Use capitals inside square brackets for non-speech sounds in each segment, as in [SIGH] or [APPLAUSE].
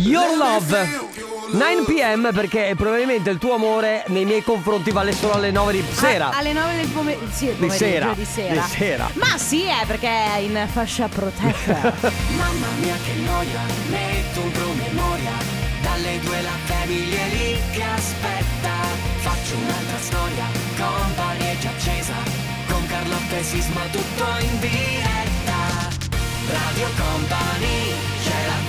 Your Love 9 pm perché probabilmente il tuo amore nei miei confronti vale solo alle 9 di sera. A- alle 9 del pomeriggio. Sì, Di sera. Di sera. Di sera. Ma sì, è perché è in fascia protetta. [LAUGHS] Mamma mia che noia, metto un promemoria Dalle due la famiglia lì che aspetta Faccio un'altra storia, company è già accesa Con Carlotta e Sisma tutto in diretta Radio Company, c'è la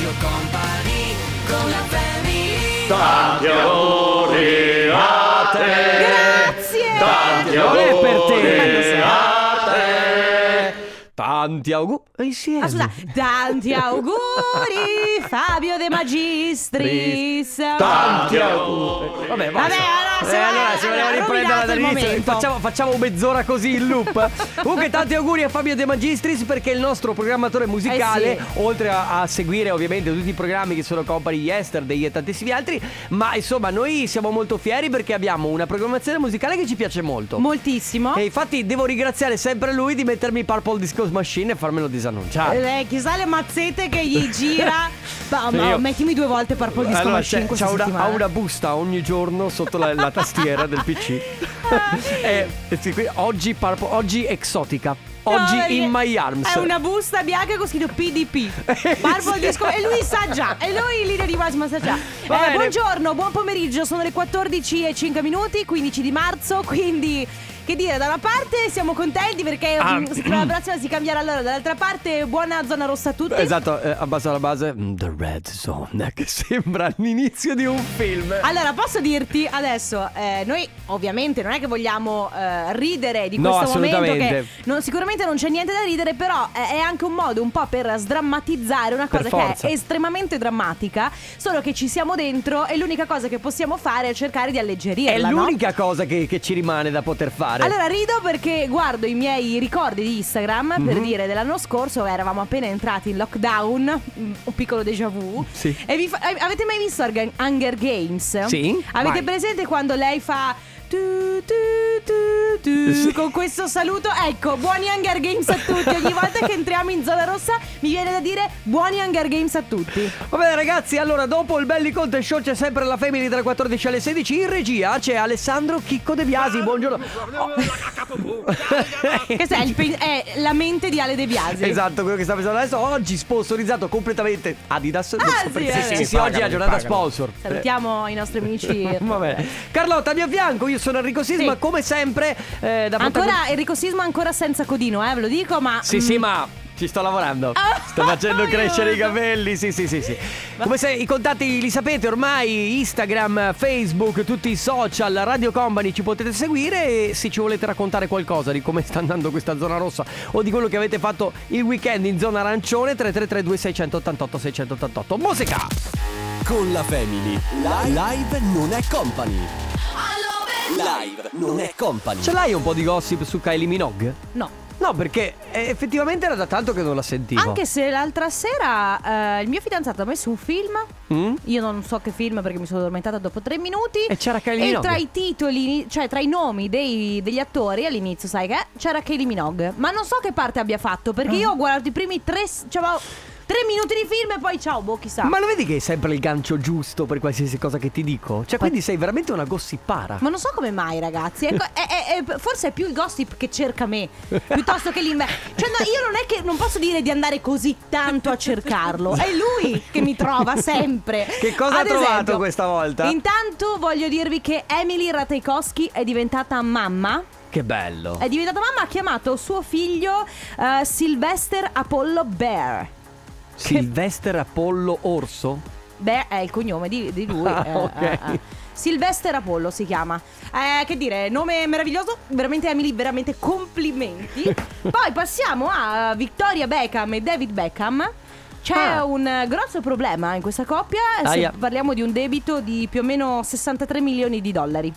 Radio Company, con la family Tanti auguri a te. Grazie! Tanti è per auguri te. a te. Tanti auguri. Insieme. Ah, scusa, tanti auguri Fabio De Magistris. Tanti auguri. Vabbè, Vabbè, basta. allora, se Eh, allora, se allora, riprenderla dall'inizio, facciamo, facciamo mezz'ora così in loop. [LAUGHS] Comunque, tanti auguri a Fabio De Magistris perché è il nostro programmatore musicale. Eh sì. Oltre a, a seguire, ovviamente, tutti i programmi che sono Company Yesterday e tantissimi altri. Ma insomma, noi siamo molto fieri perché abbiamo una programmazione musicale che ci piace molto. Moltissimo. e infatti devo ringraziare sempre lui di mettermi Purple Disco Machine e farmelo disannunciare. Eh, chissà le mazzette che gli gira. [LAUGHS] Ma, Sì, ma io- mettimi due volte Purple Disco allora, Machine c'è, c'ha una, ha una busta ogni giorno sotto la, la tastiera del PC. [LAUGHS] Sì, qui- oggi, Purple- oggi exotica. Oggi No, in my arms. È una busta bianca con scritto PDP. Sì. Disco. E lui sa già. E lui in linea di massima sa già. Eh, buongiorno, buon pomeriggio. Sono le 14 e 5 minuti, 15 di marzo. Quindi. Che dire, da una parte siamo contenti perché Ah. mm, settimana prossima si cambierà l'ora, dall'altra parte buona zona rossa a tutti. Esatto, eh, abbasso la base. mm, The Red Zone, [LAUGHS] che sembra l'inizio di un film. Allora, posso dirti adesso, eh, noi ovviamente non è che vogliamo eh, ridere di No, questo momento, che non- sicuramente non c'è niente da ridere, però è, è anche un modo un po' per sdrammatizzare una cosa che è estremamente drammatica, solo che ci siamo dentro e l'unica cosa che possiamo fare è cercare di alleggerirla. È no? l'unica cosa che, che ci rimane da poter fare. Allora rido perché guardo i miei ricordi di Instagram Mhm. per dire dell'anno scorso eravamo appena entrati in lockdown, mm, un piccolo déjà vu. Sì. E vi fa- eh, avete mai visto Hunger Games? Sì, Avete vai. presente quando lei fa tu, tu, tu, tu, Sì. con questo saluto? Ecco, buoni Hunger Games a tutti. Ogni volta che entriamo in zona rossa mi viene da dire buoni Hunger Games a tutti. Va bene ragazzi, allora dopo il Belli Conte Show c'è sempre la Family dalle 14 alle 16 in regia c'è Alessandro Chicco De Biasi, buongiorno. [LAUGHS] Questa è, pe- è la mente di Ale De Biasi. Esatto, quello che sta pensando adesso oggi sponsorizzato completamente Adidas. Ah, sì, perché- eh. sì, Sì, sì, oggi è la pagano, giornata pagano. sponsor. Salutiamo i nostri amici. [LAUGHS] Va bene. Carlotta, al mio fianco, io sono Enrico Sisma, Sì. come sempre eh, da Ancora protagon- Enrico Sisma ancora senza codino, eh, ve lo dico, ma Sì, mm, sì, ma ci sto lavorando. Ah, Sto facendo [LAUGHS] crescere i capelli. Sì, sì, sì, sì. Come se i contatti li sapete ormai, Instagram, Facebook, tutti i social, Radio Company ci potete seguire e se ci volete raccontare qualcosa di come sta andando questa zona rossa o di quello che avete fatto il weekend in zona arancione 3332 688 688. Musica! Con la Family. Live non è company. Live non è company. Ce l'hai un po' di gossip su Kylie Minogue? no. No, perché eh, effettivamente era da tanto che non la sentivo. Anche se l'altra sera eh, il mio fidanzato ha messo un film. Mm? Io non so che film perché mi sono addormentata dopo tre minuti. E c'era Kylie E Minogue. tra i titoli, cioè tra i nomi dei- degli attori all'inizio, sai che? C'era Kylie Minogue. Ma non so che parte abbia fatto perché io ho guardato i primi tre. Cioè, tre minuti di film e poi ciao, boh, chissà. Ma lo vedi che è sempre il gancio giusto per qualsiasi cosa che ti dico? Cioè, quindi sei veramente una gossipara. Ma non so come mai, ragazzi. Ecco, è- è- è- forse è più il gossip che cerca me piuttosto che l'inverno. Cioè, no, io non è che non posso dire di andare così tanto a cercarlo. È lui che mi trova sempre. Che cosa ha Ad trovato esempio, questa volta? Intanto voglio dirvi che Emily Ratajkowski è diventata mamma. Che bello. È diventata mamma, ha chiamato suo figlio eh, Sylvester Apollo Bear. Sylvester Apollo Orso? Bear è il cognome di, di lui. [LAUGHS] Ah, eh, ok. eh, eh. Sylvester Apollo si chiama. Eh, che dire, nome meraviglioso. Veramente Emily, veramente complimenti. [LAUGHS] Poi passiamo a Victoria Beckham e David Beckham. C'è Ah. un grosso problema in questa coppia. Se Aia. parliamo di un debito di più o meno 63 milioni di dollari.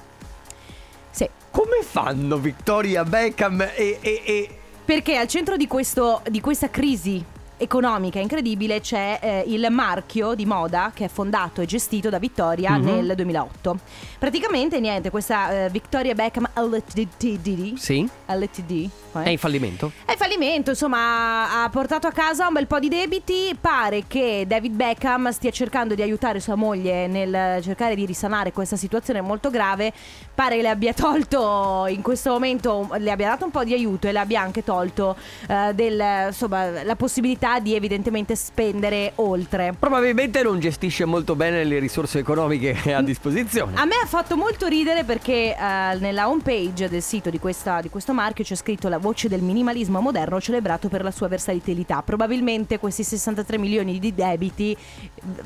Sì. Come fanno Victoria Beckham e, e- e- Perché al centro di, questo, di questa crisi economica incredibile c'è eh, il marchio di moda che è fondato e gestito da Vittoria Mhm. nel 2008. Praticamente niente, questa eh, Victoria Beckham LTD, Sì? LTD È in fallimento? è fallimento, insomma, ha portato a casa un bel po' di debiti. Pare che David Beckham stia cercando di aiutare sua moglie nel cercare di risanare questa situazione molto grave. Pare che le abbia tolto in questo momento, le abbia dato un po' di aiuto e le abbia anche tolto eh, del- insomma, la possibilità di evidentemente spendere oltre. Probabilmente non gestisce molto bene le risorse economiche [LAUGHS] a disposizione. A me ha fatto molto ridere perché eh, nella homepage del sito di, questa- di questo marchio c'è scritto la voce del minimalismo moderno celebrato per la sua versatilità. Probabilmente questi 63 milioni di debiti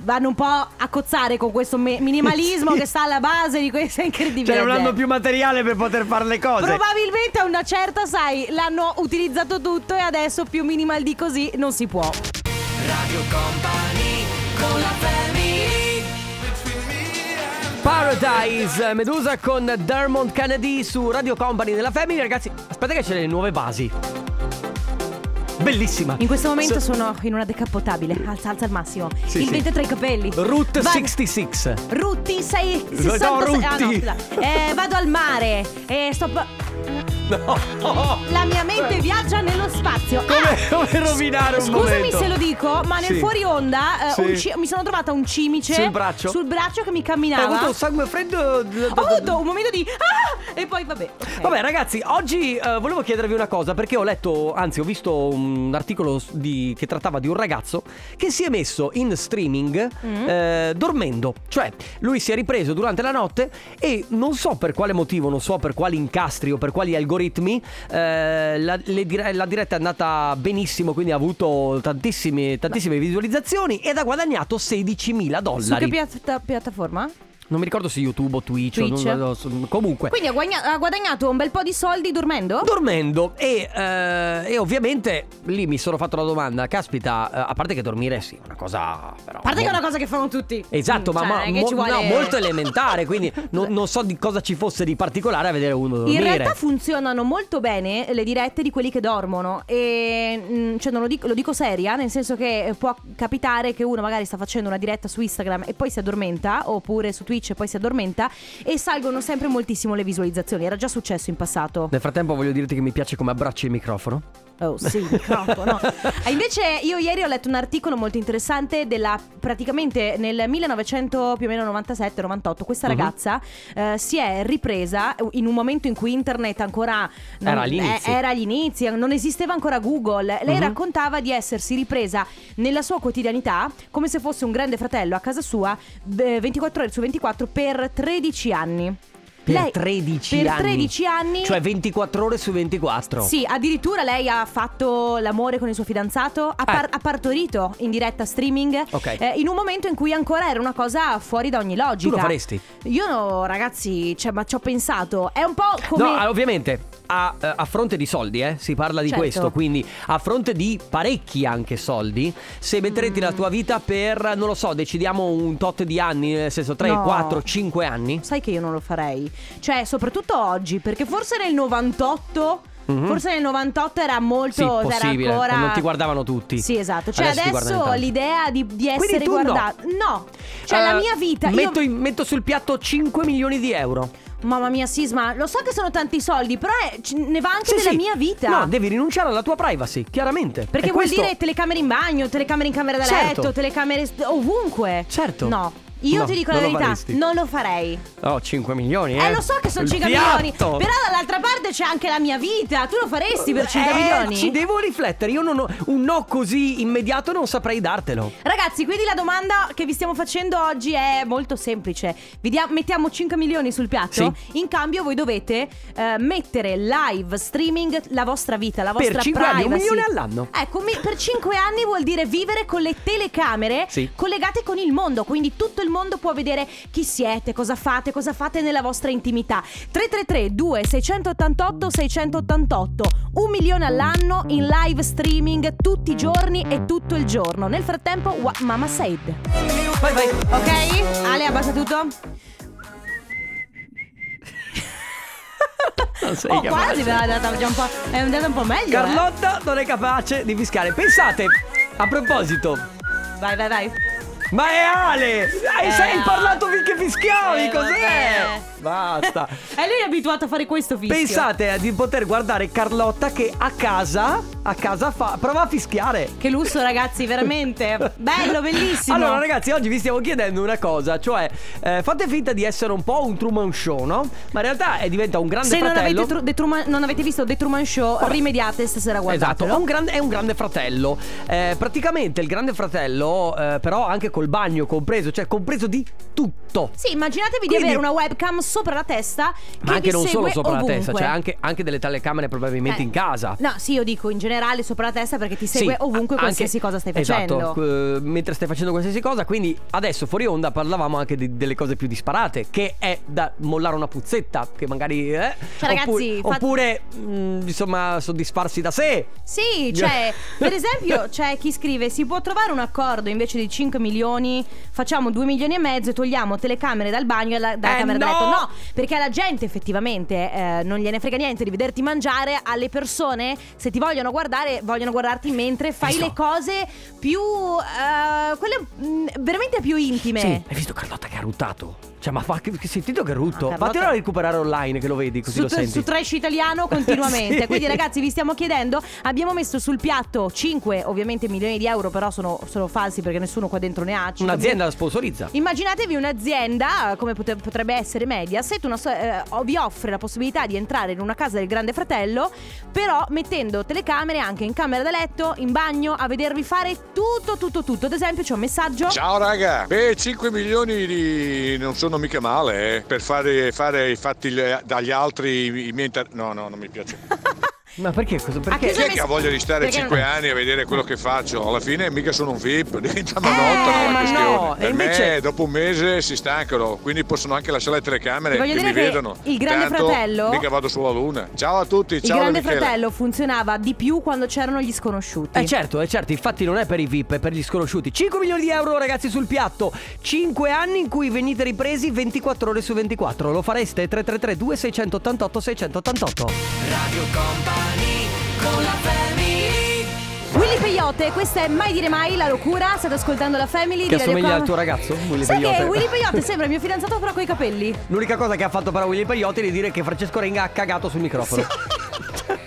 vanno un po' a cozzare con questo me- [LAUGHS] minimalismo che sta alla base di questa incredibile Cioè non hanno più materiale per poter fare le cose. Probabilmente a una certa, sai, l'hanno utilizzato tutto e adesso più minimal di così non si può. Radio Company Paradise, Medusa con Dermont Kennedy su Radio Company della Family. Ragazzi, aspetta che c'è le nuove basi. Bellissima. In questo momento So- sono in una decapotabile, alza, alza al massimo. Sì, Il sì. vento tra i capelli. Route Vado- 66. Rutti sei No, 66 ah, no, Rutti. Eh, vado al mare e sto pa- [LAUGHS] No. la mia mente viaggia nello spazio Come, Ah! come rovinare un Scusami momento. se lo dico, ma nel Sì. fuori onda eh, Sì. ci- mi sono trovata un cimice Sul braccio? sul braccio che mi Hai camminava. avuto un sangue freddo? Ho avuto un momento di ah! e poi vabbè. ok. Vabbè ragazzi, oggi eh, volevo chiedervi una cosa perché ho letto, anzi ho visto un articolo di- che trattava di un ragazzo che si è messo in streaming Mm. eh, dormendo. Cioè lui si è ripreso durante la notte e non so per quale motivo, non so per quali incastri o per quali algoritmi, eh, la, dire- la diretta è andata benissimo, quindi ha avuto tantissime, tantissime visualizzazioni ed ha guadagnato 16.000 Su che dollari. piatta- piattaforma? Non mi ricordo se YouTube o Twitch, o Twitch. non- non so- comunque. Quindi ha, guagna- ha guadagnato un bel po' di soldi dormendo? Dormendo e, eh, e ovviamente lì mi sono fatto la domanda, caspita, eh, a parte che dormire sì, è una cosa però... A parte che è mo- una cosa che fanno tutti. Esatto, ma, Cioè, ma mo- vuole- no, molto elementare, quindi non, non so di cosa ci fosse di particolare a vedere uno dormire. In realtà funzionano molto bene le dirette di quelli che dormono e mm, cioè non lo dico, lo dico seria, nel senso che eh, può capitare che uno magari sta facendo una diretta su Instagram e poi si addormenta oppure su Twitch e poi si addormenta e salgono sempre moltissimo le visualizzazioni. Era già successo in passato. Nel frattempo voglio dirti che mi piace come abbracci il microfono. Oh sì, il microfono. [LAUGHS] Ah, invece io ieri ho letto un articolo molto interessante della praticamente nel 1900 più o meno 97-98 questa Mhm. ragazza eh, si è ripresa in un momento in cui internet ancora non- Era agli inizi. eh, era agli inizi, non esisteva ancora Google. Lei Mhm. raccontava di essersi ripresa nella sua quotidianità come se fosse un grande fratello a casa sua eh, 24 ore su 24 per 13 anni. Per Lei- 13 per anni. 13 anni Cioè 24 ore su 24. sì, addirittura lei ha fatto l'amore con il suo fidanzato, ha, par- Eh. ha partorito in diretta streaming, Ok. eh, in un momento in cui ancora era una cosa fuori da ogni logica. Tu lo faresti? Io no, ragazzi, cioè, ma ci ho pensato, è un po' come... No, ah, ovviamente a, eh, a fronte di soldi, eh, si parla di Certo. questo, quindi a fronte di parecchi anche soldi, se metterete Mm. la tua vita per, non lo so, decidiamo un tot di anni, nel senso 3, No. 4, 5 anni. Sai che io non lo farei. Cioè, soprattutto oggi, perché forse nel 98... Mhm. Forse nel 98 era molto Sì, era ancora non ti guardavano tutti. Sì, esatto. Cioè Adesso adesso l'idea di, di essere tu no. guardato. No. Cioè, la Eh, mia vita. io- Metto, in- metto sul piatto 5 milioni di euro. Mamma mia, Sisma, lo so che sono tanti soldi, però è- ne va anche Sì, della sì. mia vita. No, devi rinunciare alla tua privacy, chiaramente. Perché E vuol questo- dire telecamere in bagno, telecamere in camera da Certo. letto, telecamere ovunque. Certo. No. Io No, ti dico la non lo verità, faresti. non lo farei. Oh, 5 milioni, eh. Eh, lo so che sono Il 5 piatto. milioni. Però dall'altra parte c'è anche la mia vita. Tu lo faresti per 5 Eh, milioni? Ci devo riflettere. Io non ho un no così immediato non saprei dartelo. Ragazzi, quindi la domanda che vi stiamo facendo oggi è molto semplice. Vi dia- mettiamo 5 milioni sul piatto. In cambio, voi dovete eh, mettere live streaming la vostra vita, la vostra Per 5 anni, un privacy. milione all'anno. Ecco, mi- per 5 anni vuol dire vivere con le telecamere Sì. collegate con il mondo. Quindi tutto il mondo può vedere chi siete, cosa fate, cosa fate nella vostra intimità. 333 2688 688 Un milione all'anno in live streaming tutti i giorni e tutto il giorno. Nel frattempo, wa- Mama Said. Vai, vai. Ok? Ale, abbassa tutto? Non sei oh, capace. quasi, è andata già un po', è andata un po' meglio. eh. Carlotta non è capace di fiscare. Pensate, A proposito, Vai, vai, vai. Ma è Ale! Hai, Eh, parlato finché fischiavi, eh, cos'è? vabbè. Basta. [LAUGHS] E lui è abituato a fare questo fischio. Pensate di poter guardare Carlotta che a casa, a casa fa, prova a fischiare. Che lusso, ragazzi, veramente. [LAUGHS] Bello, bellissimo. Allora ragazzi oggi vi stiamo chiedendo una cosa Cioè eh, fate finta di essere un po' un Truman Show no? Ma in realtà è, diventa un grande Se non fratello avete, Tru- The Truman- non avete visto The Truman Show, rimediate stasera Esatto, guardatelo. è un, grande, è un grande fratello Eh, Praticamente il grande fratello eh, Però anche col bagno compreso Cioè compreso di tutto Sì, immaginatevi Quindi- di avere una webcam sopra la testa Ma che anche non solo sopra la ovunque. testa Cioè anche, anche delle telecamere probabilmente Eh, in casa No, sì, io dico in generale sopra la testa perché ti Sì, segue ovunque a- qualsiasi anche- cosa stai facendo. Esatto, eh, mentre stai facendo qualsiasi cosa. Quindi adesso fuori onda parlavamo anche di- delle cose più disparate. Che è da mollare una puzzetta. Che magari. Eh, Cioè, ragazzi, oppure, fat- oppure, mh, insomma, soddisfarsi da sé. Sì, cioè, [LAUGHS] per esempio, c'è chi scrive: si può trovare un accordo invece di 5 milioni, facciamo 2 milioni e mezzo e togliamo telecamere dal bagno e la- dalla Eh, camera da no! letto. No, perché alla gente effettivamente eh, non gliene frega niente di vederti mangiare. Alle persone, se ti vogliono guardare, vogliono guardarti mentre fai Visto? le cose più. eh, quelle mh, veramente più intime. Sì, hai visto Carlotta che ha ruttato? Cioè, ma fa sentito che rutto? Ah, a recuperare online che lo vedi, così Su, lo senti. su trash italiano continuamente. [LAUGHS] Sì. Quindi, ragazzi, vi stiamo chiedendo: abbiamo messo sul piatto 5 ovviamente milioni di euro, però sono, sono falsi perché nessuno qua dentro ne ha. Un'azienda la sponsorizza. Immaginatevi un'azienda come pote- potrebbe essere Mediaset, una so- eh, vi offre la possibilità di entrare in una casa del grande fratello, però mettendo telecamere anche in camera da letto, in bagno, a vedervi fare tutto, tutto, tutto. Ad esempio, c'è un messaggio. Ciao raga, beh 5 milioni di... non sono mica male eh, per fare, fare i fatti dagli altri i miei... inter- No, no, non mi piace. [LAUGHS] Ma perché? Cosa, Ah, perché? che Chi è che ha voglia di stare Perché 5 non- anni a vedere quello che faccio? Alla fine mica sono un VIP, [LAUGHS] diventa Eh, monotona ma la questione. no, e Per invece- me dopo un mese si stancano, quindi possono anche lasciare le telecamere Ti che mi vedono. il Grande Tanto Fratello- Mica vado sulla luna. Ciao a tutti, Il ciao da grande fratello funzionava di più quando c'erano gli sconosciuti. Eh certo, eh certo, infatti non è per i VIP, è per gli sconosciuti. 5 milioni di euro ragazzi sul piatto. 5 anni in cui venite ripresi 24 ore su 24. Lo fareste 333 2688 688. Radio Company con la family Willy Peyote, questa è Mai dire mai, la locura. State ascoltando la Family Che di Radio assomiglia Com- al tuo ragazzo, Willy Sai Peyote? che Willy [LAUGHS] Peyote sembra il mio fidanzato però coi capelli? L'unica cosa che ha fatto però Willy Peyote è di dire che Francesco Renga ha cagato sul microfono.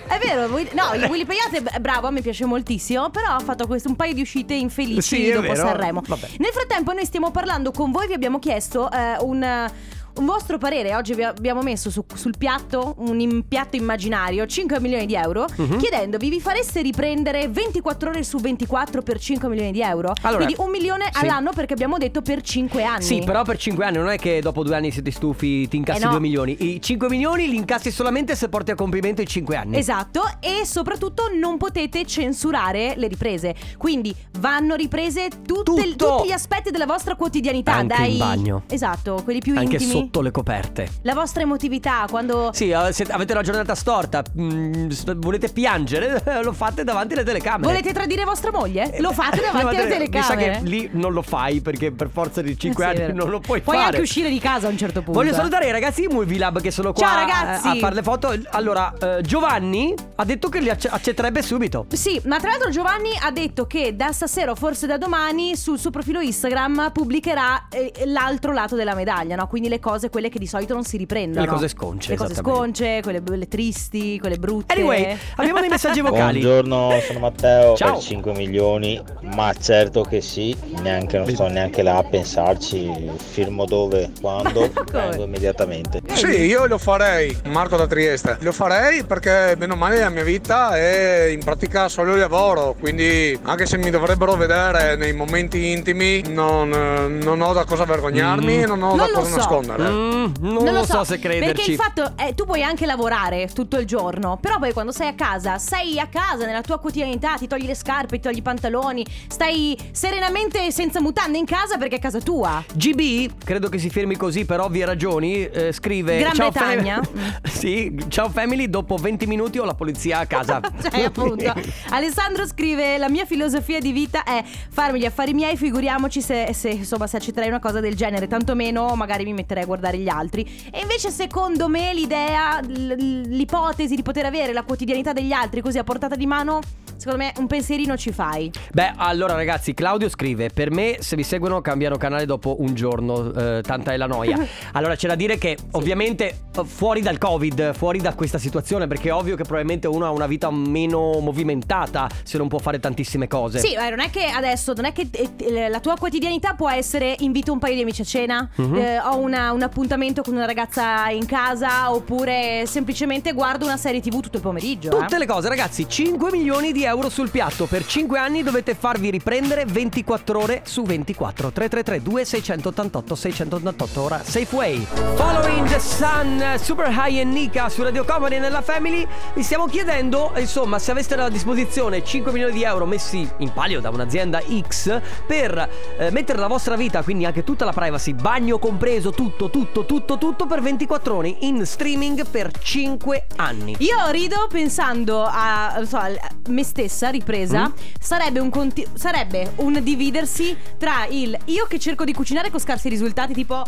È vero, no, il Willy Peyote è bravo, mi piace moltissimo, però ha fatto questo, un paio di uscite infelici Sì, è dopo vero. Sanremo. Vabbè. Nel frattempo noi stiamo parlando con voi, vi abbiamo chiesto eh, un... Un vostro parere, oggi vi abbiamo messo su- sul piatto un im- piatto immaginario 5 milioni di euro, Mhm. chiedendovi vi fareste riprendere 24 ore su 24 per 5 milioni di euro? Allora, Quindi un milione sì. all'anno perché abbiamo detto per 5 anni. Sì, però per 5 anni non è che dopo 2 anni siete stufi, ti incassi Eh no. 2 milioni. I 5 milioni li incassi solamente se porti a compimento i 5 anni. Esatto, e soprattutto non potete censurare le riprese. Quindi vanno riprese tutte- Tutto. tutti gli aspetti della vostra quotidianità. Anche dai... in bagno. Esatto, quelli più Anche intimi. Sotto le coperte. La vostra emotività, quando. Sì, eh, avete una giornata storta, mm, volete piangere, [LAUGHS] lo fate davanti alle telecamere. Volete tradire vostra moglie? Lo fate [LAUGHS] davanti alle Mi sa telecamere. che lì non lo fai perché per forza di 5 Eh sì, anni non lo puoi, Puoi fare. anche uscire di casa a un certo punto. Voglio eh. salutare i ragazzi di Movie Lab che sono qua Ciao, ragazzi. a, a fare le foto. Allora, eh, Giovanni ha detto che li acce- accetterebbe subito. Sì, ma tra l'altro Giovanni ha detto che da stasera o forse da domani sul suo profilo Instagram pubblicherà eh, l'altro lato della medaglia, no? Quindi le cose, quelle che di solito non si riprendono. Le cose sconce, Le cose sconce, quelle, quelle tristi, quelle brutte. Anyway, abbiamo dei messaggi vocali. Buongiorno, sono Matteo. Ciao. Per 5 milioni, ma certo che sì, neanche, non sto neanche là a pensarci. Firmo dove, quando, [LAUGHS] vengo immediatamente. Sì, io lo farei, Marco da Trieste. Lo farei perché bene o male la mia vita è in pratica solo il lavoro, quindi anche se mi dovrebbero vedere nei momenti intimi non, eh, non ho da cosa vergognarmi Mm. e non ho Non da cosa so. nascondere. Mm, non, lo so, se crederci. Perché il fatto è tu puoi anche lavorare tutto il giorno, però poi quando sei a casa, sei a casa nella tua quotidianità, ti togli le scarpe, ti togli i pantaloni, stai serenamente senza mutande in casa perché è casa tua. GB, credo che si fermi così per ovvie ragioni, eh, scrive Gran ciao Bretagna. fam- [LAUGHS] sì, ciao family, dopo 20 minuti ho la polizia a casa. [LAUGHS] cioè, appunto. [LAUGHS] Alessandro scrive: La mia filosofia di vita è farmi gli affari miei, figuriamoci se, se, insomma se accetterei una cosa del genere. Tanto meno magari mi metterei a guardare gli altri. E invece, secondo me, l'idea, l'ipotesi di poter avere la quotidianità degli altri così a portata di mano secondo me un pensierino ci fai. Beh, allora ragazzi, Claudio scrive: Per me, se vi seguono, cambiano canale dopo un giorno. eh, tanta è la noia. [LAUGHS] Allora, c'è da dire che, ovviamente, eh, fuori dal Covid, fuori da questa situazione, perché è ovvio che probabilmente uno ha una vita meno movimentata se non può fare tantissime cose. Sì, eh, non è che adesso, non è che eh, eh, la tua quotidianità può essere invito un paio di amici a cena, Mhm. eh, ho una- un appuntamento con una ragazza in casa, oppure semplicemente guardo una serie tv tutto il pomeriggio. eh. Tutte le cose, ragazzi, 5 milioni di euro sul piatto. Per 5 anni dovete farvi riprendere 24 ore su 24. 333 2688 688 ora Safeway. Following the Sun, Super High e Nika su Radio Comedy nella Family. Vi stiamo chiedendo, insomma, se aveste a disposizione 5 milioni di euro messi in palio da un'azienda X per eh, mettere la vostra vita, quindi anche tutta la privacy, bagno compreso, tutto, tutto, tutto, tutto per 24 ore in streaming per 5 anni. Io rido pensando a so, a me stessa ripresa. Mm. Sarebbe, un conti- sarebbe un dividersi tra il io che cerco di cucinare con scarsi risultati, tipo Oh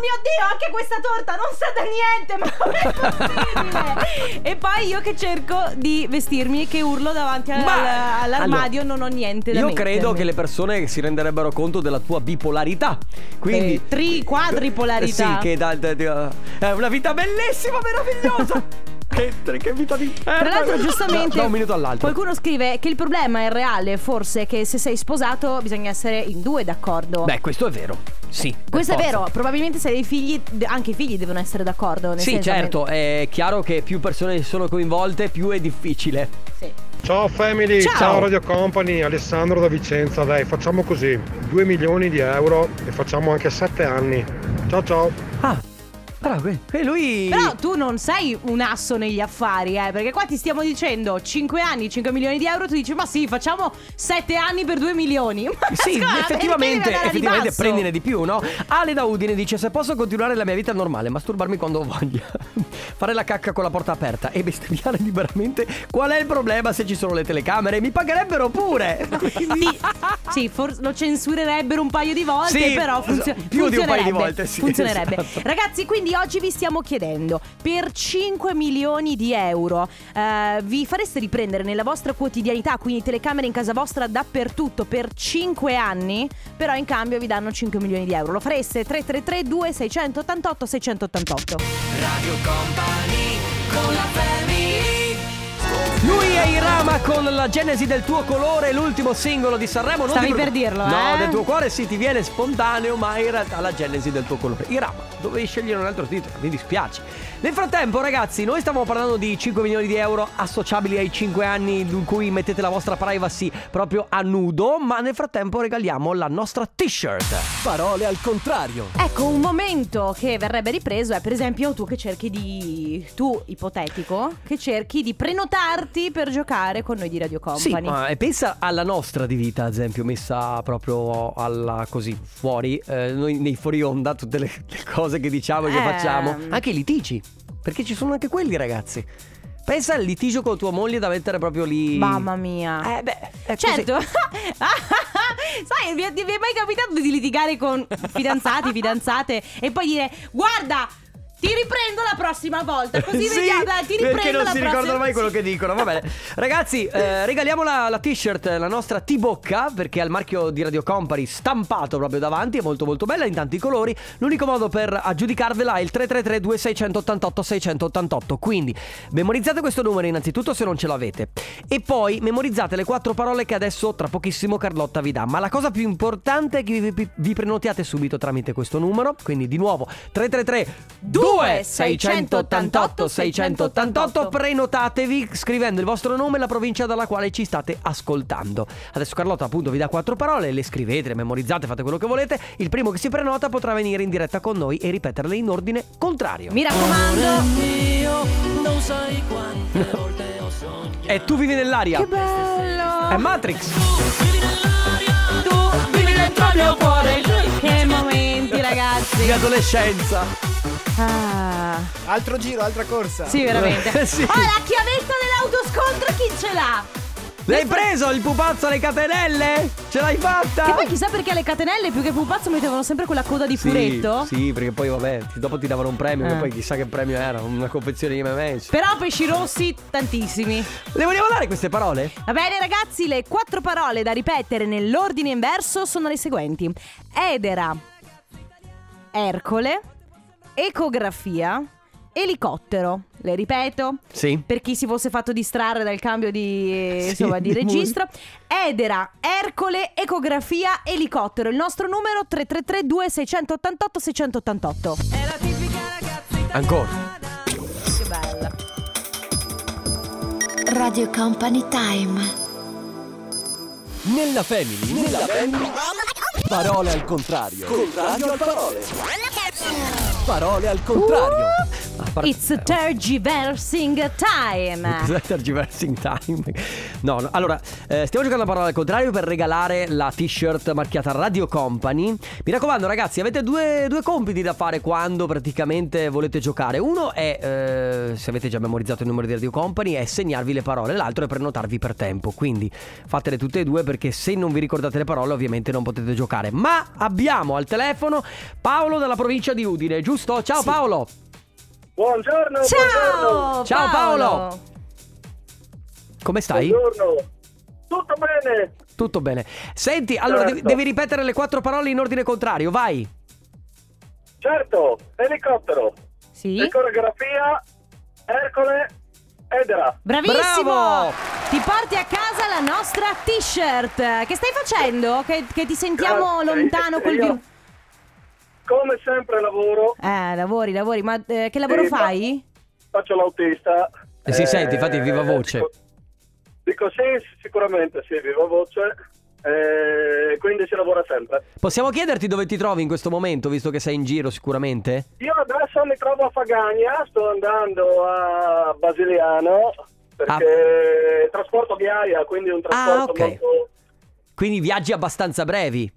mio dio, anche questa torta non sa da niente, ma com'è possibile? [LAUGHS] e poi io che cerco di vestirmi che urlo davanti al- Ma- all'armadio, non ho niente da Io mettermi. credo che le persone si renderebbero conto della tua bipolarità. Quindi. Eh, tri- quadripolarità. Sì, che da, da- da- è una vita bellissima, meravigliosa. [LAUGHS] che, che vita di. Tra l'altro, giustamente, Da un minuto all'altro. qualcuno scrive che il problema è reale, forse che se sei sposato bisogna essere in due d'accordo. Beh, questo è vero. Sì. Questo è forza. vero, probabilmente se hai dei figli, anche i figli devono essere d'accordo. nel Sì, senso- certo, è chiaro che più persone sono coinvolte, più è difficile. Sì. Ciao family, Ciao. ciao. Radio Company, Alessandro da Vicenza, dai facciamo così, 2 milioni di euro e facciamo anche 7 anni. Ciao ciao. Ah, però que- que- lui. Però tu non sei un asso negli affari, eh, perché qua ti stiamo dicendo 5 anni, 5 milioni di euro, tu dici ma sì, facciamo 7 anni per 2 milioni. [LAUGHS] Ma Sì, scusa, effettivamente, effettivamente prendine di più, no? Ale da Udine dice: Se posso continuare la mia vita normale, masturbarmi quando voglia, [LAUGHS] fare la cacca con la porta aperta e bestemmiare liberamente, qual è il problema se ci sono le telecamere? Mi pagherebbero pure! Sì, sì, forse lo censurerebbero un paio di volte, Sì, però funzio- più di un paio di volte, sì, funzionerebbe. esatto. Ragazzi, quindi oggi vi stiamo chiedendo per 5 milioni di euro eh, vi fareste riprendere nella vostra quotidianità, quindi telecamere in casa vostra dappertutto per 5 anni, però in cambio vi danno 5 milioni di euro. Lo fareste 333 2688 688. Radio Company con la family È Irama con la genesi del tuo colore, l'ultimo singolo di Sanremo. Non Stavi ti per dirlo, No, eh? del tuo cuore sì, ti viene spontaneo, ma in realtà la genesi del tuo colore. Irama, dovevi scegliere un altro titolo, mi dispiace. Nel frattempo, ragazzi, noi stavamo parlando di 5 milioni di euro associabili ai 5 anni in cui mettete la vostra privacy proprio a nudo, ma nel frattempo regaliamo la nostra t-shirt. Parole al contrario. Ecco, un momento che verrebbe ripreso è per esempio tu che cerchi di tu ipotetico che cerchi di prenotarti per giocare con noi di Radio Sì, Company. ma e pensa alla nostra di vita, ad esempio, messa proprio alla così fuori, eh, noi nei fuori onda, tutte le, le cose che diciamo e che Ehm. facciamo, anche i litigi, perché ci sono anche quelli, ragazzi. Pensa al litigio con tua moglie da mettere proprio lì. Mamma mia. Eh beh. Certo. [LAUGHS] Sai, vi è, vi è mai capitato di litigare con fidanzati, fidanzate e poi dire "Guarda, ti riprendo la prossima volta, così [LAUGHS] Sì, vediamo, dai, ti riprendo perché non la si prossima ricordano mai quello che dicono. Va bene. Ragazzi, eh, regaliamo la, la t-shirt, la nostra T-Bocca, perché ha il marchio di Radio Company stampato proprio davanti, è molto molto bella in tanti colori. L'unico modo per aggiudicarvela è il 333 2688 688. Quindi memorizzate questo numero innanzitutto se non ce l'avete. E poi memorizzate le quattro parole che adesso tra pochissimo Carlotta vi dà. Ma la cosa più importante è che vi, vi- vi prenotiate subito tramite questo numero. Quindi di nuovo 333 2688 688 prenotatevi scrivendo il vostro nome e la provincia dalla quale ci state ascoltando. Adesso Carlotta appunto vi dà quattro parole, le scrivete, le memorizzate, fate quello che volete. Il primo che si prenota potrà venire in diretta con noi e ripeterle in ordine contrario. Mi raccomando. [LAUGHS] E tu vivi nell'aria. Che bello. È Matrix. Tu vivi dentro il mio cuore. Che momenti, ragazzi. Di adolescenza. Ah. Altro giro, altra corsa. Sì, veramente. [LAUGHS] Sì. Oh, la chiavetta dell'autoscontro chi ce l'ha? L'hai preso il pupazzo alle catenelle? Ce l'hai fatta? Che poi chissà perché alle catenelle più che pupazzo mettevano sempre quella coda di Sì, furetto. Sì, perché poi vabbè, dopo ti davano un premio, Eh. che poi chissà che premio era, una confezione di M&M's. Però pesci rossi tantissimi. Le vogliamo dare queste parole? Va bene ragazzi, le quattro parole da ripetere nell'ordine inverso sono le seguenti. Edera, Ercole, ecografia, elicottero. Le ripeto. Sì. Per chi si fosse fatto distrarre dal cambio di, eh, Sì, insomma, di di registro. Edera, Ercole, ecografia, elicottero. Il nostro numero 333 2688 688. Ancora. Che bella. Radio Company Time. Nella family, nella family. Parole al contrario. Contrario al parole. Parole al contrario. A parte- It's tergiversing time. [LAUGHS] Cos'è tergiversing time? No, no. Allora, eh, stiamo giocando a parola al contrario per regalare la t-shirt marchiata Radio Company. Mi raccomando, ragazzi, avete due, due compiti da fare quando praticamente volete giocare. Uno è, eh, se avete già memorizzato il numero di Radio Company, è segnarvi le parole. L'altro è prenotarvi per tempo. Quindi fatele tutte e due perché se non vi ricordate le parole, ovviamente non potete giocare. Ma abbiamo al telefono Paolo dalla provincia di Udine, giusto? Ciao Paolo! Buongiorno, Ciao! Ciao Paolo! Come stai? buongiorno. Tutto bene? Tutto bene. Senti, allora Certo. devi, devi ripetere le quattro parole in ordine contrario, vai. Certo, elicottero, Sì. ecografia, Ercole, Edera. Bravissimo! Bravo! Ti porti a casa la nostra t-shirt. Che stai facendo? Che, che ti sentiamo Grazie. lontano col Io- virus. Come sempre lavoro, Eh, lavori, lavori, ma eh, che lavoro Sì, fai? faccio l'autista. E si sente, infatti, viva voce. Dico, dico sì, sicuramente sì, viva voce. eh, quindi si lavora sempre. Possiamo chiederti dove ti trovi in questo momento, visto che sei in giro sicuramente? Io adesso mi trovo a Fagagna, sto andando a Basiliano perché trasporto ghiaia, quindi un trasporto Ah, ok. molto... Quindi viaggi abbastanza brevi.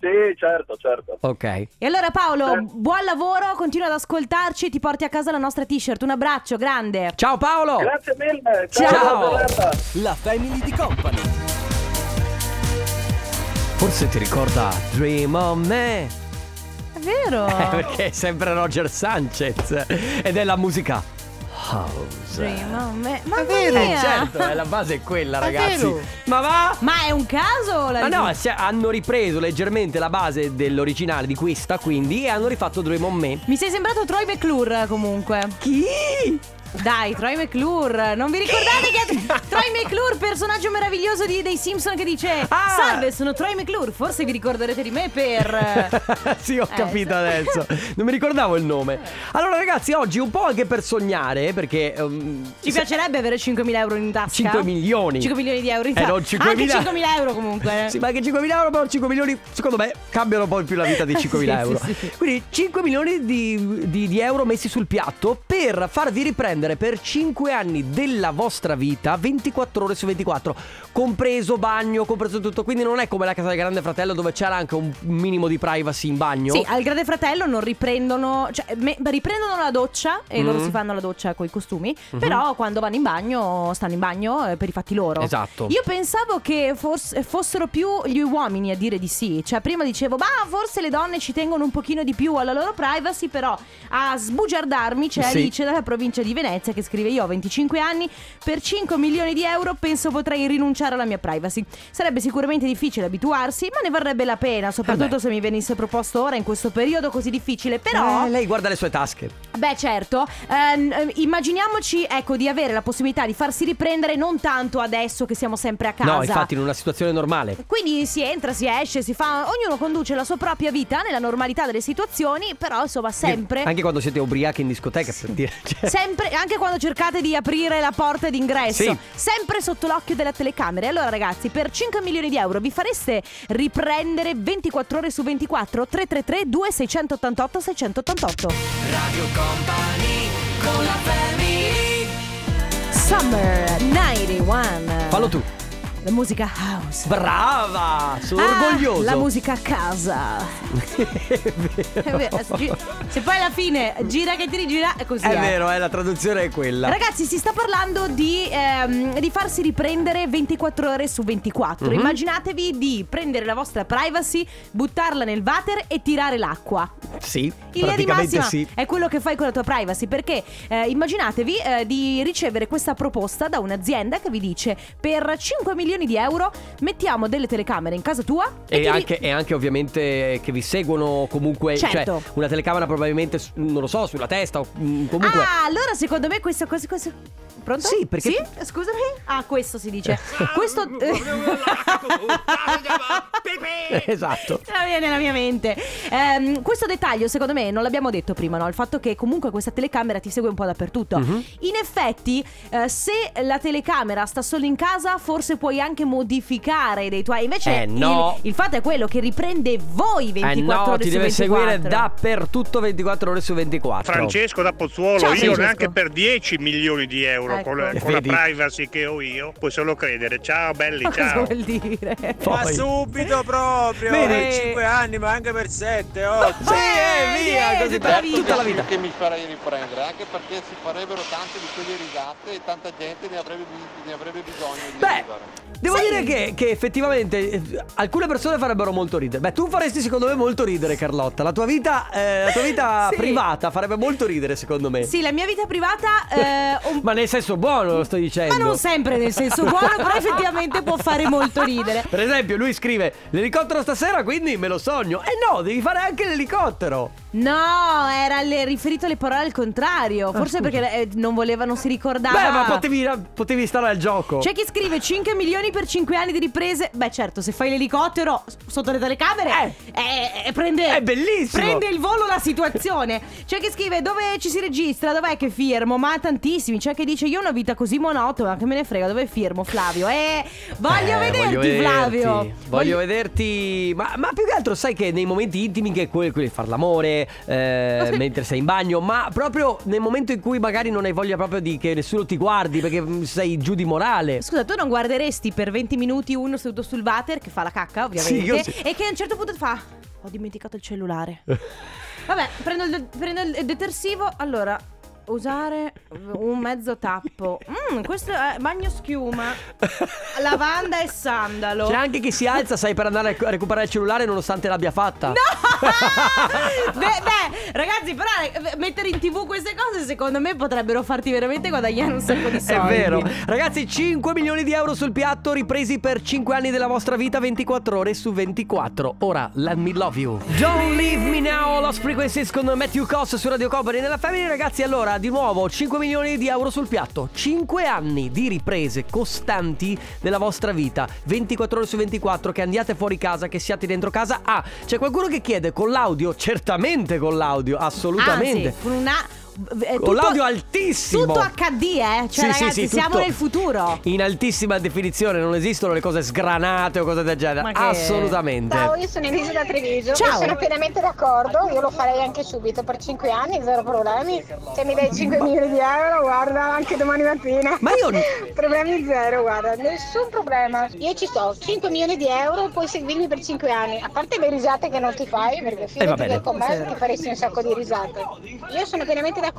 Sì, certo, certo. Ok. E allora Paolo, Eh. buon lavoro, continua ad ascoltarci e ti porti a casa la nostra t-shirt. Un abbraccio grande. Ciao Paolo! Grazie mille. Ciao. giornata. La family di company. Forse ti ricorda Dream on Me. È vero. Eh, [LAUGHS] perché è sempre Roger Sanchez. Ed è la musica house. Dream on me. Mamma Eh, mia. certo, eh, la base è quella, È ragazzi. vero. Ma va? Ma è un caso? La Ma no, si- hanno ripreso leggermente la base dell'originale di questa, quindi, e hanno rifatto Dream on Me. Mi sei sembrato Troy McClure comunque. Chi? Dai, Troy McClure. Non vi ricordate che [LAUGHS] Troy McClure, personaggio meraviglioso di- dei Simpson che dice Ah! Salve, sono Troy McClure. Forse vi ricorderete di me per... [LAUGHS] sì, ho Eh, capito so- adesso. Non mi ricordavo il nome. Allora, ragazzi, oggi un po' anche per sognare, perché. um, Ci se- piacerebbe avere 5.000 euro in tasca. 5 milioni. 5 milioni di euro in Eh, tasca. non 5.000. Anche 5.000 euro comunque. Sì, ma anche 5.000 euro, però 5 milioni, secondo me, cambiano poi più la vita di [LAUGHS] 5.000 Sì, euro. sì, sì. Quindi 5 milioni di, di- di euro messi sul piatto per farvi riprendere per 5 anni della vostra vita 24 ore su 24, compreso bagno, compreso tutto. Quindi non è come la casa del grande fratello dove c'era anche un minimo di privacy in bagno. Sì, al Grande Fratello non riprendono, cioè me- riprendono la doccia e Mm. loro si fanno la doccia con i costumi, però quando vanno in bagno stanno in bagno eh, per i fatti loro. Esatto. Io pensavo che fors- fossero più gli uomini a dire di sì, cioè prima dicevo, ma forse le donne ci tengono un pochino di più alla loro privacy, però a sbugiardarmi c'è Sì. Alice dalla provincia di Venezia che scrive io ho 25 anni, per 5 milioni di euro penso potrei rinunciare alla mia privacy. Sarebbe sicuramente difficile abituarsi, ma ne varrebbe la pena, soprattutto Vabbè. se mi venisse proposto ora in questo periodo così difficile. Però, Eh, lei guarda le sue tasche. beh, certo, ehm, eh, immaginiamoci ecco di avere la possibilità di farsi riprendere non tanto adesso che siamo sempre a casa. No, infatti, in una situazione normale. Quindi si entra, si esce, si fa. Ognuno conduce la sua propria vita nella normalità delle situazioni, però insomma sempre. Anche quando siete ubriachi in discoteca, per dire. cioè- Sempre, anche quando cercate di aprire la porta d'ingresso, Sì. sempre sotto l'occhio della telecamera. Allora, ragazzi, per 5 milioni di euro vi fareste riprendere 24 ore su 24? 333 2688 688 Radio Company con la family Summer 91 Fallo tu. La musica house. Brava! Sono Ah, orgoglioso. La musica a casa. [LAUGHS] È vero, Se poi alla fine gira che ti rigira, è così. È eh. vero, eh, la traduzione è quella. Ragazzi, si sta parlando di, ehm, di farsi riprendere 24 ore su 24. Mhm. Immaginatevi di prendere la vostra privacy, buttarla nel water e tirare l'acqua. Sì, In linea di massima sì. è quello che fai con la tua privacy perché eh, immaginatevi eh, di ricevere questa proposta da un'azienda che vi dice per 5 milioni di euro mettiamo delle telecamere in casa tua e, E ti- anche, e anche ovviamente che vi seguono comunque, Certo. cioè una telecamera probabilmente, non lo so, sulla testa o mm, comunque... Ah, allora secondo me questo, questo, questo... Pronto? Sì, perché- Sì? Scusami? Ah, questo si dice. [LAUGHS] questo... [LAUGHS] esatto. [LAUGHS] Non viene nella mia mente. Ehm, questo dettaglio, secondo me, non l'abbiamo detto prima, no? Il fatto che comunque questa telecamera ti segue un po' dappertutto. Mhm. In effetti, eh, se la telecamera sta solo in casa, forse puoi anche modificare dei tuoi. Invece, Eh, no. il, il fatto è quello che riprende voi 24 Eh no, ore ti deve 24. seguire dappertutto 24 ore su 24. Francesco da Pozzuolo, Ciao, io Francesco. neanche per 10 milioni di euro Ecco. con, la- E con la privacy che ho io, puoi solo credere. Ciao belli, Ma cosa ciao. vuol dire? Poi- Ma subito proprio, per 5 anni, ma anche per 7, 8. Sì, e via, così per tutta la vita. che mi farei riprendere, anche perché si farebbero tante di quelle risate e tanta gente ne avrebbe, ne avrebbe bisogno di Beh, ridere. Devo Sai- dire che, che effettivamente eh, alcune persone farebbero molto ridere. Beh, tu faresti secondo me molto ridere, Carlotta. La tua vita, eh, la tua vita [LAUGHS] Sì. privata farebbe molto ridere, secondo me. Sì, la mia vita privata. eh, un- [LAUGHS] Ma nel senso buono lo sto dicendo. Ma non sempre nel senso buono, però effettivamente può fare molto ridere. Per esempio, lui scrive l'elicottero stasera, quindi me lo sogno. Eh no, devi fare anche l'elicottero. No, era le- riferito alle parole al contrario. Forse scusa. perché eh, non voleva, non si ricordava. Beh, ma potevi, potevi stare al gioco. C'è chi scrive 5 milioni per 5 anni di riprese. Beh, certo, se fai l'elicottero s- sotto le telecamere, eh, eh, prende. È bellissimo. Prende il volo la situazione. C'è chi scrive dove ci si registra, dov'è che firmo? Ma tantissimi. C'è chi dice io ho una vita così monotona, che me ne frega, dove firmo, Flavio? Eh, voglio Eh, vederti, voglio Flavio. Voglio, Voglio- vederti. Ma, ma più che altro, sai che nei momenti intimi, che quelli, quelli di far l'amore, eh, [LAUGHS] mentre sei in bagno, ma proprio nel momento in cui magari non hai voglia proprio di che nessuno ti guardi perché mm, sei giù di morale. Scusa, tu non guarderesti per 20 minuti uno seduto sul water che fa la cacca, ovviamente, Sì, sì. e che a un certo punto fa ho dimenticato il cellulare. [LAUGHS] Vabbè, prendo il, prendo il detersivo. Allora, usare un mezzo tappo. Mm, questo è bagno schiuma. Lavanda e sandalo. C'è anche chi si alza, sai, per andare a recuperare il cellulare nonostante l'abbia fatta. [LAUGHS] beh, beh, ragazzi, però eh, mettere in tv queste cose secondo me potrebbero farti veramente guadagnare un sacco di [LAUGHS] soldi. È vero. Ragazzi, 5 milioni di euro sul piatto ripresi per 5 anni della vostra vita 24 ore su 24. Ora, let me love you. Don't leave me now, Lost Frequencies con Matthew Coss su Radio Company nella Family. Ragazzi, allora, di nuovo 5 milioni di euro sul piatto. 5 anni di riprese costanti della vostra vita. 24 ore su 24 che andiate fuori casa, che siate dentro casa. Ah, c'è qualcuno che chiede con l'audio? Certamente con l'audio, assolutamente. Anzi, con una eh, Con l'audio altissimo. Tutto HD, eh? Cioè, Sì, sì, ragazzi, sì, siamo tutto nel futuro. In altissima definizione, non esistono le cose sgranate o cose del genere. Che- Assolutamente. Ciao, io sono Elisa da Treviso Ciao. sono pienamente d'accordo, io lo farei anche subito per 5 anni, zero problemi. Se mi dai 5 milioni di euro, guarda, anche domani mattina. Ma io- [LAUGHS] Problemi zero, guarda, nessun problema. Io ci sto, 5 milioni di euro e puoi seguirmi per 5 anni. A parte le risate che non ti fai, perché va fidati bene. che con me ti faresti un sacco di risate. Io sono pienamente d'accordo.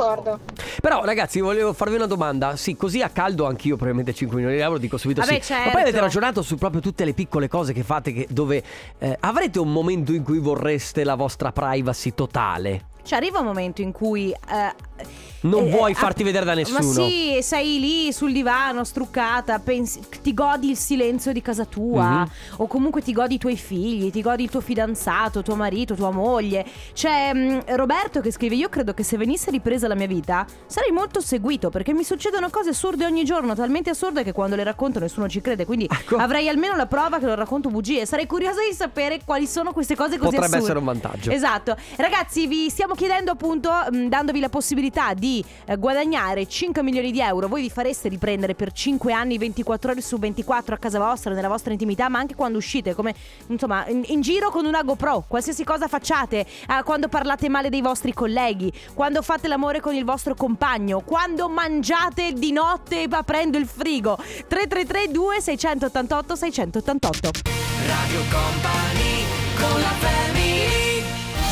Però, ragazzi, volevo farvi una domanda. Sì, così a caldo anch'io, probabilmente 5 milioni di euro, dico subito Vabbè, sì. Ma certo. poi avete ragionato su proprio tutte le piccole cose che fate, che- dove eh, avrete un momento in cui vorreste la vostra privacy totale. Cioè, arriva un momento in cui. eh, Non eh, vuoi ah, farti vedere da nessuno. Ma sì, sei lì sul divano, struccata, pensi- ti godi il silenzio di casa tua, Mhm. o comunque ti godi i tuoi figli, ti godi il tuo fidanzato, tuo marito, tua moglie. C'è mm, Roberto che scrive: Io credo che se venisse ripresa la mia vita sarei molto seguito perché mi succedono cose assurde ogni giorno, talmente assurde che quando le racconto nessuno ci crede. Quindi Ecco. avrei almeno la prova che lo racconto bugie. Sarei curiosa di sapere quali sono queste cose così Potrebbe assurde. essere un vantaggio. Esatto. Ragazzi, vi stiamo stiamo chiedendo appunto, mh, dandovi la possibilità di eh, guadagnare 5 milioni di euro. Voi vi fareste riprendere per 5 anni, 24 ore su 24 a casa vostra, nella vostra intimità, ma anche quando uscite, come insomma in, in giro con una GoPro, qualsiasi cosa facciate, eh, quando parlate male dei vostri colleghi, quando fate l'amore con il vostro compagno, quando mangiate di notte aprendo il frigo. 333 2688 688 Radio Company con la family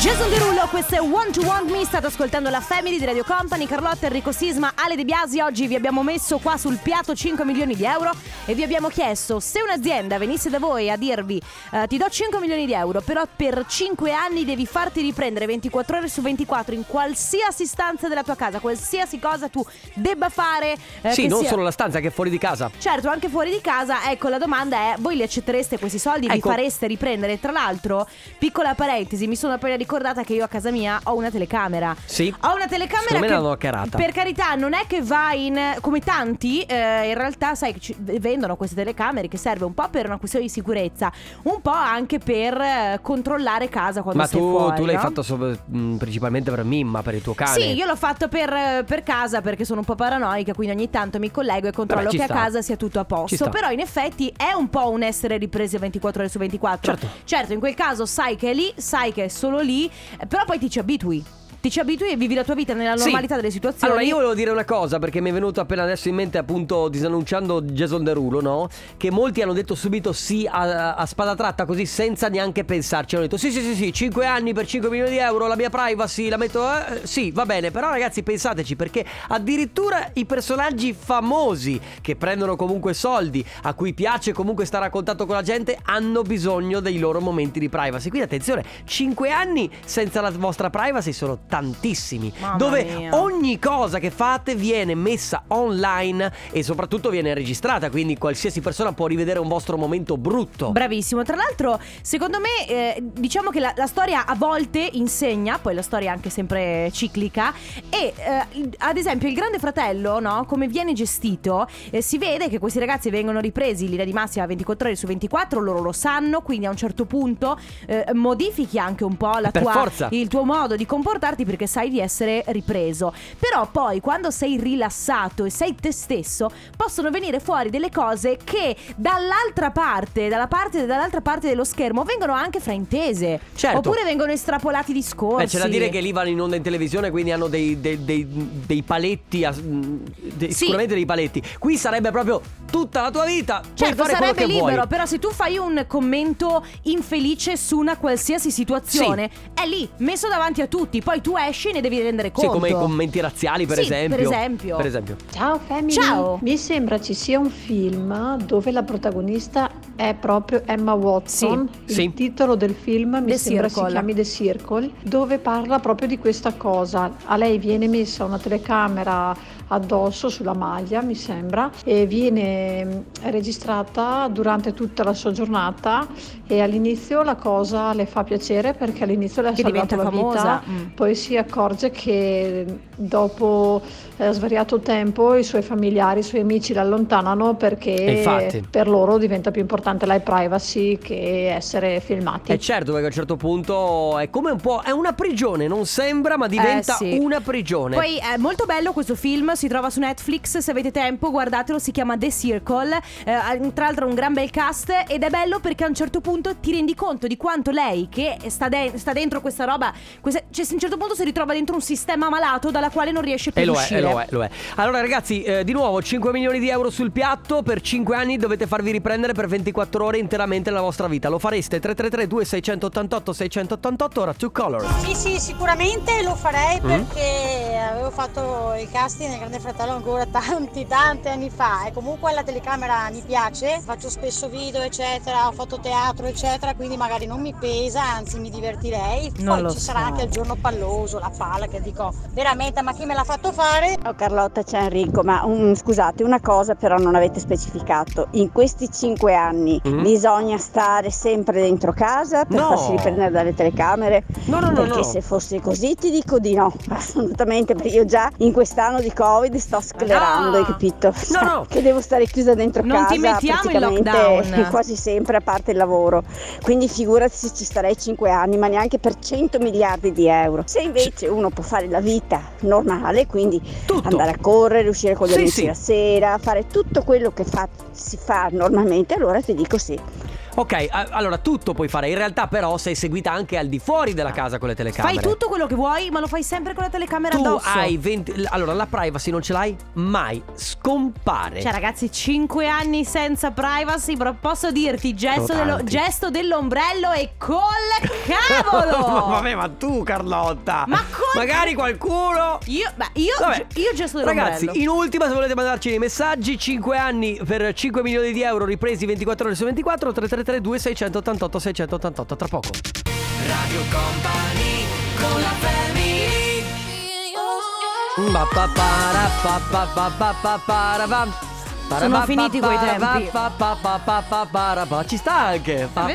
Jason Derulo, questo è Want to Want Me, state ascoltando la Family di Radio Company, Carlotta, Enrico Sisma, Ale De Biasi, oggi vi abbiamo messo qua sul piatto 5 milioni di euro e vi abbiamo chiesto se un'azienda venisse da voi a dirvi eh, ti do 5 milioni di euro, però per 5 anni devi farti riprendere 24 ore su 24 in qualsiasi stanza della tua casa, qualsiasi cosa tu debba fare. eh, Sì, non sia- solo la stanza, che è fuori di casa. Certo, anche fuori di casa, ecco la domanda è, voi li accettereste questi soldi, Ecco. vi fareste riprendere? Tra l'altro, piccola parentesi, mi sono appena ricordata che io a casa mia ho una telecamera. Sì. Ho una telecamera Secondo me l'hanno hackerata. per carità non è che va in come tanti, eh, in realtà sai che ci- vendono queste telecamere che serve un po' per una questione di sicurezza, un po' anche per eh, controllare casa quando Ma sei tu, fuori. tu l'hai no? fatto so- mh, principalmente per Mimma, per il tuo cane. Sì, io l'ho fatto per, per casa perché sono un po' paranoica, quindi ogni tanto mi collego e controllo Vabbè, ci che sta. a casa sia tutto a Ci posto. sta. Però in effetti è un po' un essere ripresi 24 ore su 24. Certo. in quel caso sai che è lì, sai che è solo lì, però poi ti ci abitui. Ti ci abitui e vivi la tua vita nella Sì. normalità delle situazioni. Allora io volevo dire una cosa perché mi è venuto appena adesso in mente appunto disannunciando Jason Derulo, no? Che molti hanno detto subito sì a, a spada tratta così senza neanche pensarci. Hanno detto sì sì sì sì, 5 anni per 5 milioni di euro, la mia privacy la metto... eh, sì, va bene, però ragazzi pensateci perché addirittura i personaggi famosi che prendono comunque soldi, a cui piace comunque stare a contatto con la gente, hanno bisogno dei loro momenti di privacy. Quindi attenzione, 5 anni senza la vostra privacy sono tantissimi. Mamma dove mia. ogni cosa che fate viene messa online e soprattutto viene registrata, quindi qualsiasi persona può rivedere un vostro momento brutto. Bravissimo, tra l'altro secondo me eh, diciamo che la, la storia a volte insegna, poi la storia è anche sempre ciclica e eh, ad esempio il grande fratello, no? come viene gestito, eh, si vede che questi ragazzi vengono ripresi in linea di massima 24 ore su 24, loro lo sanno, quindi a un certo punto eh, modifichi anche un po' la Per tua, forza. il tuo modo di comportarti perché sai di essere ripreso. Però poi quando sei rilassato e sei te stesso, possono venire fuori delle cose che dall'altra parte, dalla parte, dall'altra parte dello schermo vengono anche fraintese. Certo. Oppure vengono estrapolati discorsi. Beh, c'è da dire che lì vanno in onda in televisione, quindi hanno dei, dei- dei- dei paletti, dei- Sì. sicuramente dei paletti. Qui sarebbe proprio tutta la tua vita, Certo, sarebbe libero, vuoi. però se tu fai un commento infelice su una qualsiasi situazione, è lì, messo davanti a tutti, poi tu esci e ne devi rendere Sì, conto. come i commenti razziali, per Sì, esempio. per esempio. Per esempio. Ciao Family. Ciao. Mi sembra ci sia un film dove la protagonista è proprio Emma Watson. Sì. Il Sì. titolo del film mi The sembra Circle. si chiami The Circle, dove parla proprio di questa cosa. A lei viene messa una telecamera addosso sulla maglia, mi sembra, e viene mm, registrata durante tutta la sua giornata e all'inizio la cosa le fa piacere perché all'inizio le ha Che salvato la famosa. vita, Mm. poi si accorge che dopo eh, svariato tempo i suoi familiari, i suoi amici l'allontanano perché infatti. per loro diventa più importante la privacy che essere filmati. E certo, perché a un certo punto è come un po'. È una prigione, non sembra, ma diventa Eh, sì. una prigione. Poi è molto bello questo film, si trova su Netflix, se avete tempo guardatelo, si chiama The Circle, eh, tra l'altro un gran bel cast ed è bello perché a un certo punto ti rendi conto di quanto lei che sta, de- sta dentro questa roba, questa- cioè a un certo punto si ritrova dentro un sistema malato dalla quale non riesce più E a lo è, uscire. e lo è, lo è. Allora ragazzi, eh, di nuovo 5 milioni di euro sul piatto, per 5 anni dovete farvi riprendere per 24 ore interamente la vostra vita. Lo fareste 333 2688 688 ora Two Colors. Sì, sì, sicuramente lo farei Mm. perché avevo fatto il casting nel Grande Fratello ancora tanti, tanti anni fa e comunque la telecamera mi piace, faccio spesso video eccetera, ho fatto teatro eccetera, quindi magari non mi pesa, anzi mi divertirei. Non Poi lo ci sarà so. anche il giorno palloso, la palla che dico veramente ma chi me l'ha fatto fare? Ciao Carlotta, c'è Enrico, ma un- scusate, una cosa però non avete specificato. In questi cinque anni anni Mm. bisogna stare sempre dentro casa per No. farsi riprendere dalle telecamere? No, no, no, perché no. se fosse così ti dico di no, [LAUGHS] assolutamente, perché io già in quest'anno di Covid sto sclerando, hai capito? No, no. [LAUGHS] Che devo stare chiusa dentro Non casa ti mettiamo in praticamente lockdown. [LAUGHS] quasi sempre a parte il lavoro. Quindi figurati se ci starei 5 anni, ma neanche per 100 miliardi di euro. Se invece uno può fare la vita normale, quindi andare a correre, uscire con gli Sì, amici sì. la sera, fare tutto quello che fa- si fa normalmente, allora ti dico sì. Ok, a- allora tutto puoi fare. In realtà, però, sei seguita anche al di fuori della casa con le telecamere. Fai tutto quello che vuoi, ma lo fai sempre con la telecamera Tu addosso. hai 20. Allora, la privacy non ce l'hai mai. Scompare. Cioè, ragazzi, 5 anni senza privacy, però posso dirti gesto, Sono dello- tanti. gesto dell'ombrello e col cavolo! [LAUGHS] Vabbè, ma tu, Carlotta. Ma col- Magari qualcuno. Io, beh, io, Vabbè. io gesto dell'ombrello. Ragazzi, in ultima, se volete mandarci dei messaggi, 5 anni per 5 milioni di euro ripresi 24 ore su 24, 333 2688 688 tra poco. Radio Company con la family Sono finiti quei tempi. Ci sta anche. Va.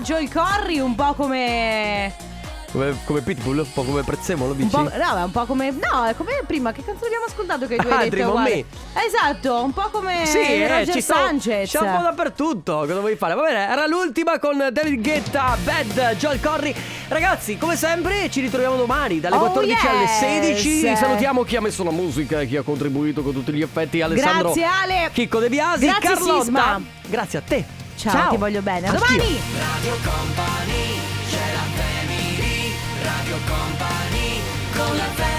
Joel Corry un po' come... Come, come Pitbull, un po' come Prezzemolo, Un dici? po', no, è un po' come... No, è come prima, che canzone abbiamo ascoltato che tu Ah, hai detto Dream on uguale? Esatto, un po' come Sì, eh, Roger ci sta, Sanchez. c'è un po' dappertutto. Cosa vuoi fare? Va bene, era l'ultima con David Guetta, Bad, Joel Corry. Ragazzi, come sempre, ci ritroviamo domani dalle Oh, 14 alle yes. 16. Salutiamo chi ha messo la musica e chi ha contribuito con tutti gli effetti. Alessandro Grazie Ale. Chicco De Biasi, Grazie Carlotta. Sisma. Grazie a te. Ciao, ti voglio bene. A domani. Radio Company Coca-Cola